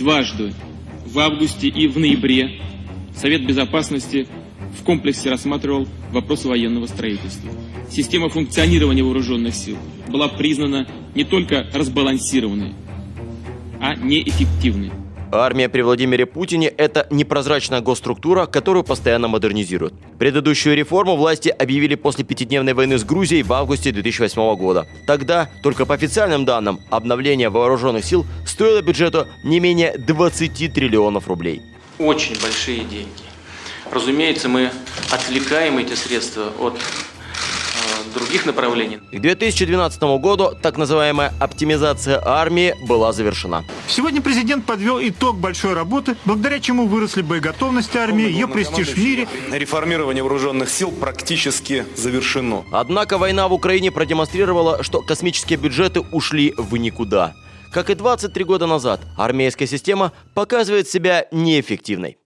Дважды, в августе и в ноябре, Совет Безопасности в комплексе рассматривал вопросы военного строительства. Система функционирования вооруженных сил была признана не только разбалансированной, а неэффективной. Армия при Владимире Путине – это непрозрачная госструктура, которую постоянно модернизируют. Предыдущую реформу власти объявили после пятидневной войны с Грузией в августе 2008 года. Тогда, только по официальным данным, обновление вооруженных сил стоило бюджету не менее 20 триллионов рублей. Очень большие деньги. Разумеется, мы отвлекаем эти средства от других направлений. К 2012 году так называемая оптимизация армии была завершена. Сегодня президент подвел итог большой работы, благодаря чему выросли боеготовность армии, ее престиж в мире. Реформирование вооруженных сил практически завершено. Однако война в Украине продемонстрировала, что космические бюджеты ушли в никуда. Как и 23 года назад, армейская система показывает себя неэффективной.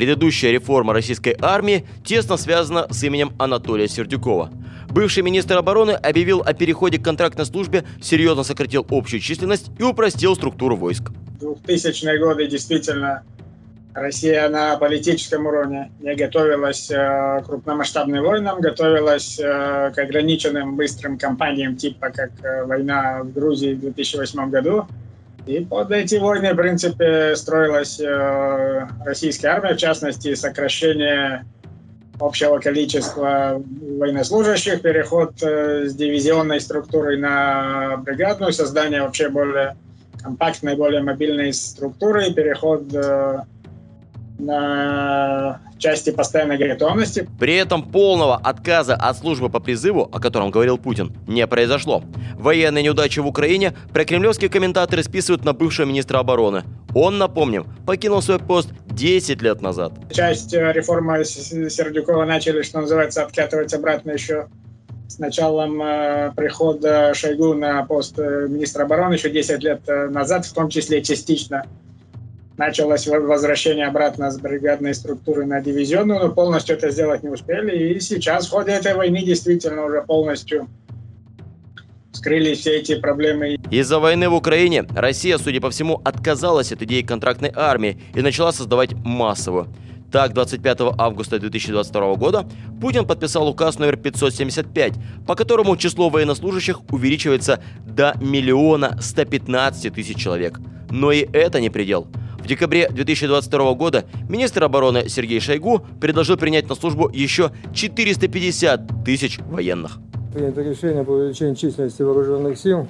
Предыдущая реформа российской армии тесно связана с именем Анатолия Сердюкова. Бывший министр обороны объявил о переходе к контрактной службе, серьезно сократил общую численность и упростил структуру войск. 2000-е годы действительно Россия на политическом уровне не готовилась э, к крупномасштабным войнам, готовилась э, к ограниченным быстрым кампаниям типа как э, война в Грузии в 2008 году. И под эти войны, в принципе, строилась э, российская армия, в частности, сокращение общего количества военнослужащих, переход э, с дивизионной структуры на бригадную, создание вообще более компактной, более мобильной структуры, переход э, на части постоянной готовности. При этом полного отказа от службы по призыву, о котором говорил Путин, не произошло. Военные неудачи в Украине прокремлевские комментаторы списывают на бывшего министра обороны. Он, напомним, покинул свой пост 10 лет назад. Часть э, реформы Сердюкова начали, что называется, откатывать обратно еще с началом э, прихода Шойгу на пост э, министра обороны еще 10 лет назад, в том числе частично началось возвращение обратно с бригадной структуры на дивизионную, но полностью это сделать не успели. И сейчас в ходе этой войны действительно уже полностью скрылись все эти проблемы. Из-за войны в Украине Россия, судя по всему, отказалась от идеи контрактной армии и начала создавать массовую. Так, 25 августа 2022 года Путин подписал указ номер 575, по которому число военнослужащих увеличивается до миллиона 115 тысяч человек. Но и это не предел. В декабре 2022 года министр обороны Сергей Шойгу предложил принять на службу еще 450 тысяч военных. Принято решение по увеличению численности вооруженных сил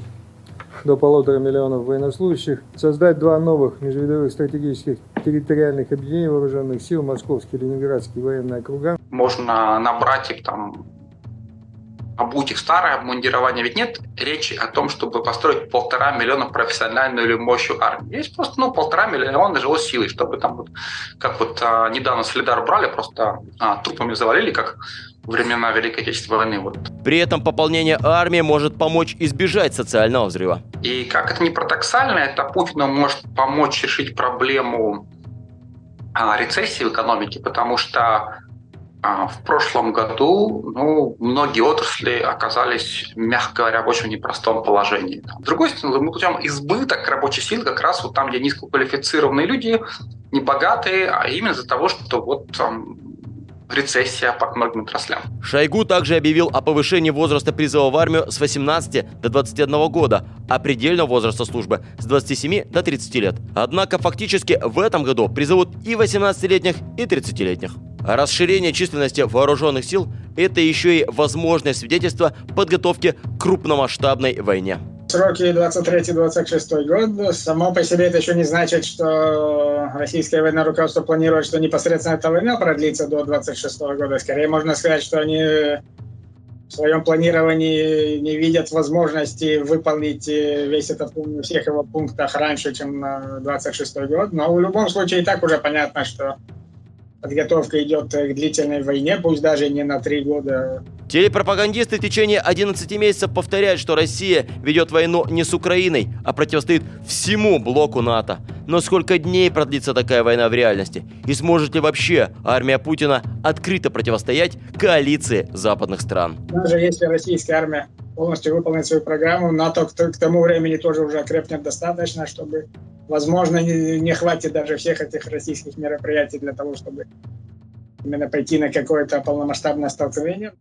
до полутора миллионов военнослужащих, создать два новых межвидовых стратегических территориальных объединений вооруженных сил, Московский и Ленинградский военные округа. Можно набрать их там обуть их старое обмундирование. Ведь нет речи о том, чтобы построить полтора миллиона профессиональную или мощью армии. Есть просто ну, полтора миллиона живой силы, чтобы там вот, как вот а, недавно Солидар брали, просто а, трупами завалили, как времена Великой Отечественной войны. Вот. При этом пополнение армии может помочь избежать социального взрыва. И как это не парадоксально, это Путину может помочь решить проблему а, рецессии в экономике, потому что в прошлом году ну, многие отрасли оказались, мягко говоря, в очень непростом положении. С другой стороны, мы путем избыток рабочей силы как раз вот там, где низкоквалифицированные люди, небогатые, а именно из-за того, что вот там рецессия по многим отраслям. Шойгу также объявил о повышении возраста призыва в армию с 18 до 21 года, а предельного возраста службы с 27 до 30 лет. Однако фактически в этом году призовут и 18-летних, и 30-летних. Расширение численности вооруженных сил – это еще и возможное свидетельство подготовки к крупномасштабной войне. Сроки 23-26 год. Само по себе это еще не значит, что российское военное руководство планирует, что непосредственно эта война продлится до 26 года. Скорее можно сказать, что они в своем планировании не видят возможности выполнить весь этот в всех его пунктах раньше, чем 26 год. Но в любом случае и так уже понятно, что подготовка идет к длительной войне, пусть даже не на три года. Телепропагандисты в течение 11 месяцев повторяют, что Россия ведет войну не с Украиной, а противостоит всему блоку НАТО. Но сколько дней продлится такая война в реальности? И сможет ли вообще армия Путина открыто противостоять коалиции западных стран? Даже если российская армия полностью выполнить свою программу. НАТО к тому времени тоже уже окрепнет достаточно, чтобы, возможно, не, не хватит даже всех этих российских мероприятий для того, чтобы именно пойти на какое-то полномасштабное столкновение.